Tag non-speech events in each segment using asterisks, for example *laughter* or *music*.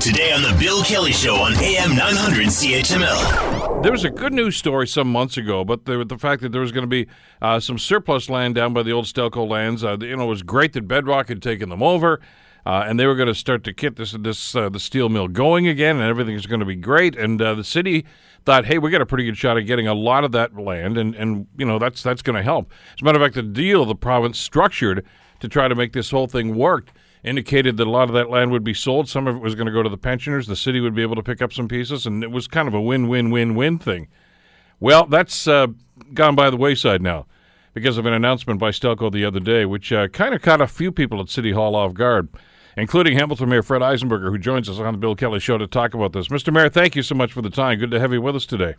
Today on The Bill Kelly Show on AM 900 CHML. There was a good news story some months ago, but the, the fact that there was going to be uh, some surplus land down by the old Stelco lands. Uh, you know, it was great that Bedrock had taken them over. Uh, and they were going to start to get this this uh, the steel mill going again, and everything is going to be great. And uh, the city thought, hey, we got a pretty good shot at getting a lot of that land, and, and you know that's that's going to help. As a matter of fact, the deal the province structured to try to make this whole thing work indicated that a lot of that land would be sold. Some of it was going to go to the pensioners. The city would be able to pick up some pieces, and it was kind of a win-win-win-win thing. Well, that's uh, gone by the wayside now because of an announcement by Stelco the other day, which uh, kind of caught a few people at City Hall off guard, including Hamilton Mayor Fred Eisenberger, who joins us on the Bill Kelly Show to talk about this. Mr. Mayor, thank you so much for the time. Good to have you with us today.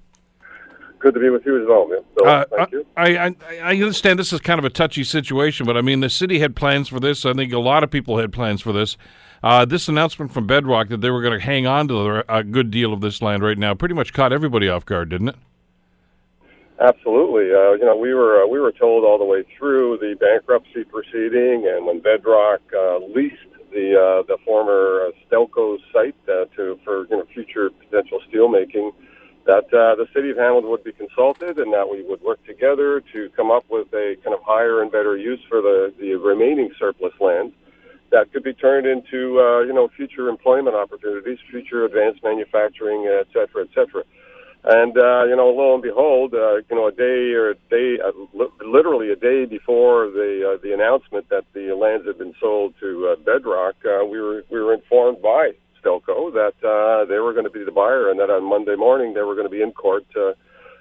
Good to be with you as well, man. So, Uh, thank you. I, I I understand this is kind of a touchy situation, but I mean the city had plans for this. I think a lot of people had plans for this. Uh, this announcement from Bedrock that they were going to hang on to the, a good deal of this land right now pretty much caught everybody off guard, didn't it? Absolutely. Uh, you know, we were uh, we were told all the way through the bankruptcy proceeding, and when Bedrock uh, leased the uh, the former uh, Stelco site uh, to for you know future potential steelmaking, that uh, the city of Hamilton would be consulted, and that we would work together to come up with a kind of higher and better use for the the remaining surplus land that could be turned into uh, you know future employment opportunities, future advanced manufacturing, et cetera, et cetera. And uh, you know, lo and behold, uh, you know, a day or a day, uh, li- literally a day before the uh, the announcement that the lands had been sold to uh, Bedrock, uh, we were we were informed by Stelco that uh, they were going to be the buyer, and that on Monday morning they were going to be in court uh,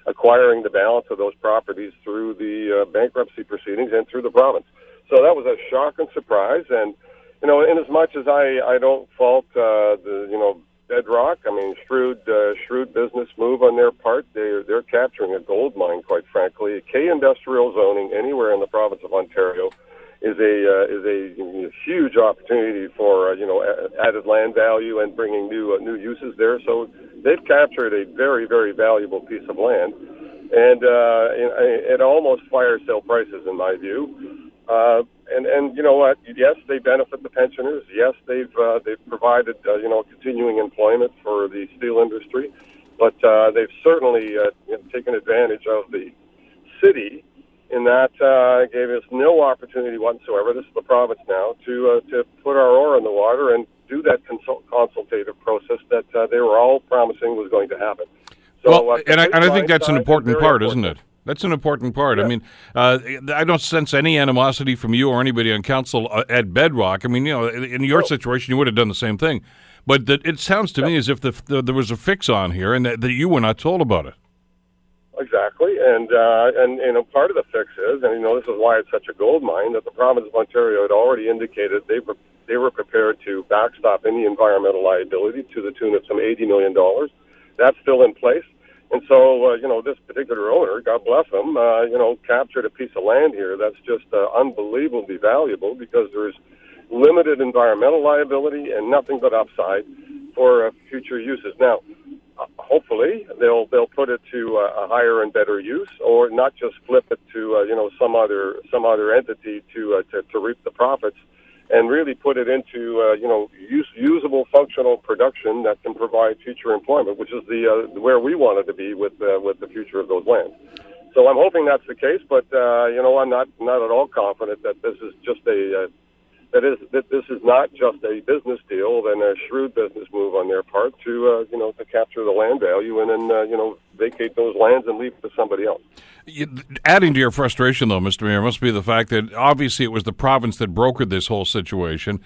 acquiring the balance of those properties through the uh, bankruptcy proceedings and through the province. So that was a shock and surprise, and you know, in as much as I I don't fault uh, the you know Bedrock. I mean, shrewd, uh, shrewd business move on their part. They're they're capturing a gold mine, quite frankly. K industrial zoning anywhere in the province of Ontario is a uh, is a huge opportunity for uh, you know added land value and bringing new uh, new uses there. So they've captured a very very valuable piece of land, and uh, it almost fire sale prices in my view. Uh, and and you know what? Yes, they benefit the pensioners. Yes, they've uh, they've provided uh, you know continuing employment for the steel industry, but uh, they've certainly uh, taken advantage of the city in that uh, gave us no opportunity whatsoever. This is the province now to uh, to put our oar in the water and do that consult- consultative process that uh, they were all promising was going to happen. So, well, uh, and I, and I think that's an important part, important. isn't it? That's an important part. I mean, uh, I don't sense any animosity from you or anybody on council uh, at Bedrock. I mean, you know, in your No. situation, you would have done the same thing. But that it sounds to me as if the, the, there was a fix on here and that, that you were not told about it. Exactly, and uh, and you know part of the fix is, and you know this is why it's such a gold mine that the province of Ontario had already indicated they were they were prepared to backstop any environmental liability to the tune of some eighty million dollars. That's still in place, and so uh, you know this particular owner, God bless him, uh, you know captured a piece of land here that's just uh, unbelievably valuable because there's limited environmental liability and nothing but upside for uh, future uses. Now, hopefully they'll they'll put it to a higher and better use, or not just flip it to uh, you know some other some other entity to uh, to, to reap the profits, and really put it into uh, you know use, usable functional production that can provide future employment, which is the uh, where we wanted to be with uh, with the future of those lands. So I'm hoping that's the case, but uh, you know I'm not not at all confident that this is just a uh, that is that this is not just a business deal, then a shrewd business move on their part to uh, you know to capture the land value and then uh, you know vacate those lands and leave it to somebody else. You- Adding to your frustration, though, Mr. Mayor, must be the fact that obviously it was the province that brokered this whole situation.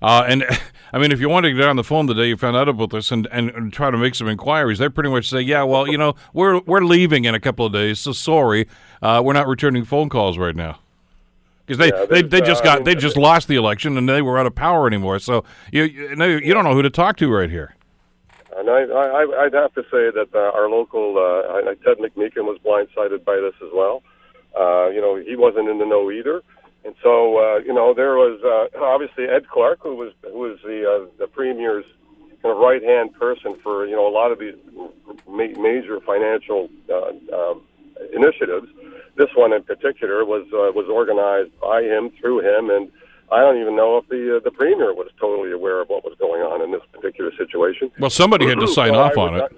Uh, and *laughs* I mean, if you wanted to get on the phone the day you found out about this and, and, and try to make some inquiries, they pretty much say, "Yeah, well, you know, we're we're leaving in a couple of days, so sorry, uh, we're not returning phone calls right now." Because they, Yeah, they, they just uh, got they just lost the election and they were out of power anymore. So you you, know, you don't know who to talk to right here. And I, I, I'd have to say that uh, our local uh, Ted McMeekin was blindsided by this as well. Uh, you know, he wasn't in the know either, and so uh, you know there was uh, obviously Ed Clark, who was who was the uh, the premier's kind of right hand person for you know a lot of these ma- major financial uh, um, initiatives. This one in particular was uh, was organized by him through him, and I don't even know if the uh, the premier was totally aware of what was going on in this particular situation. Well, somebody had to sign I off on it. not-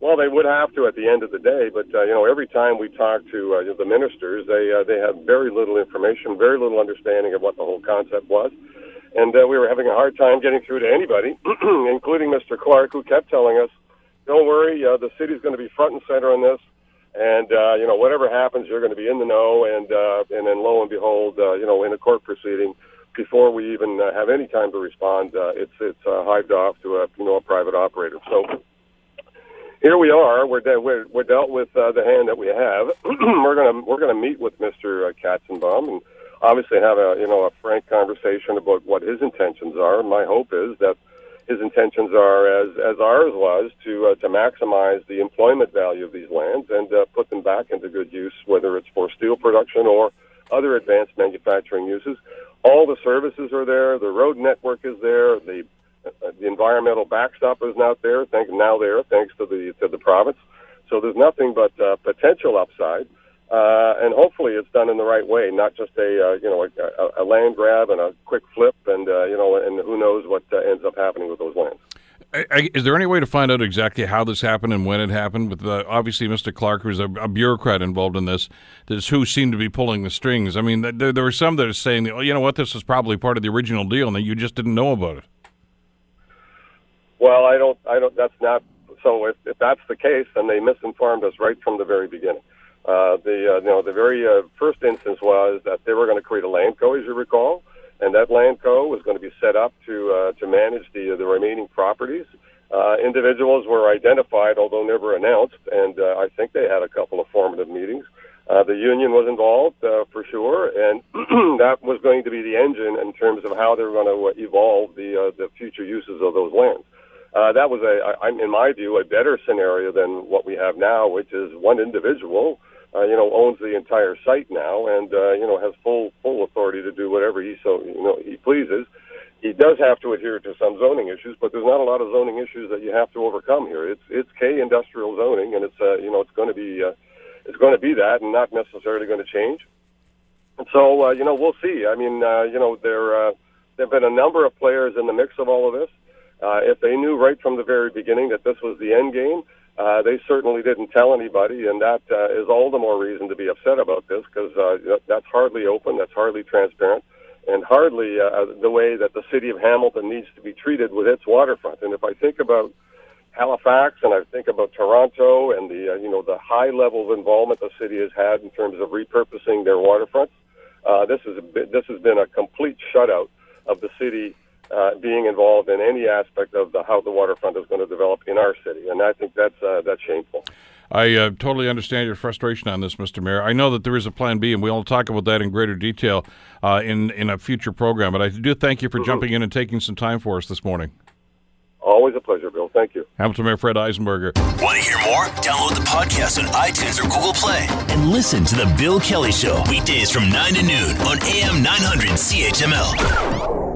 well, they would have to at the end of the day, but uh, you know, every time we talk to uh, the ministers, they uh, they have very little information, very little understanding of what the whole concept was, and uh, we were having a hard time getting through to anybody, *clears throat* including Mr. Clark, who kept telling us, "Don't worry, uh, the city's going to be front and center on this." And uh, you know, whatever happens, you're going to be in the know. And uh, and then, lo and behold, uh, you know, in a court proceeding, before we even uh, have any time to respond, uh, it's it's uh, hived off to a you know a private operator. So here we are. We're de- we're, we're dealt with uh, the hand that we have. *clears throat* we're gonna we're gonna meet with Mr. Kestenbaum and obviously have a you know a frank conversation about what his intentions are. My hope is that his intentions are as as ours was to uh, to maximize the employment value of these lands and uh, put them back into good use, whether it's for steel production or other advanced manufacturing uses. All the services are there. The road network is there. The uh, the environmental backstop is not there. Thank now there thanks to the to the province. So there's nothing but uh, potential upside, uh, and hopefully it's done in the right way, not just a uh, you know a, a, a land grab and a quick flip, and uh, you know and who knows what uh, ends up happening with those lands. I, I, is there any way to find out exactly how this happened and when it happened? With uh, obviously Mr. Clark, who's a, a bureaucrat involved in this, this who seemed to be pulling the strings. I mean, there, there were some that are saying, "Oh, you know what? This was probably part of the original deal, and that you just didn't know about it." Well, I don't. I don't. That's not. So if, if that's the case, then they misinformed us right from the very beginning. Uh, the uh, you know the very uh, first instance was that they were going to create a land co, as you recall, and that land co was going to be set up to uh, to manage the the remaining properties. Uh, individuals were identified, although never announced, and uh, I think they had a couple of formative meetings. Uh, the union was involved uh, for sure, and *clears throat* that was going to be the engine in terms of how they were going to evolve the uh, the future uses of those lands. Uh, that was a, I, in my view, a better scenario than what we have now, which is one individual, uh, you know, owns the entire site now, and uh, you know has full full authority to do whatever he so you know he pleases. He does have to adhere to some zoning issues, but there's not a lot of zoning issues that you have to overcome here. It's it's K industrial zoning, and it's uh, you know it's going to be uh, it's going to be that, and not necessarily going to change. And so uh, you know we'll see. I mean, uh, you know there uh, there have been a number of players in the mix of all of this. Uh, if they knew right from the very beginning that this was the end game, they certainly didn't tell anybody, and that uh, is all the more reason to be upset about this because uh, that's hardly open, that's hardly transparent, and hardly uh, the way that the city of Hamilton needs to be treated with its waterfront. And if I think about Halifax and I think about Toronto and the uh, you know the high level of involvement the city has had in terms of repurposing their waterfronts, uh, this is a bit, this has been a complete shutout of the city uh, being involved in any aspect of the, how the waterfront is going to develop in our city, and I think that's uh, that's shameful. I uh, totally understand your frustration on this, Mr. Mayor. I know that there is a Plan B, and we'll talk about that in greater detail uh, in in a future program. But I do thank you for Mm-hmm. jumping in and taking some time for us this morning. Always a pleasure, Bill. Thank you. Hamilton Mayor Fred Eisenberger. Want to hear more? Download the podcast on iTunes or Google Play and listen to The Bill Kelly Show weekdays from 9 to noon on AM 900 CHML.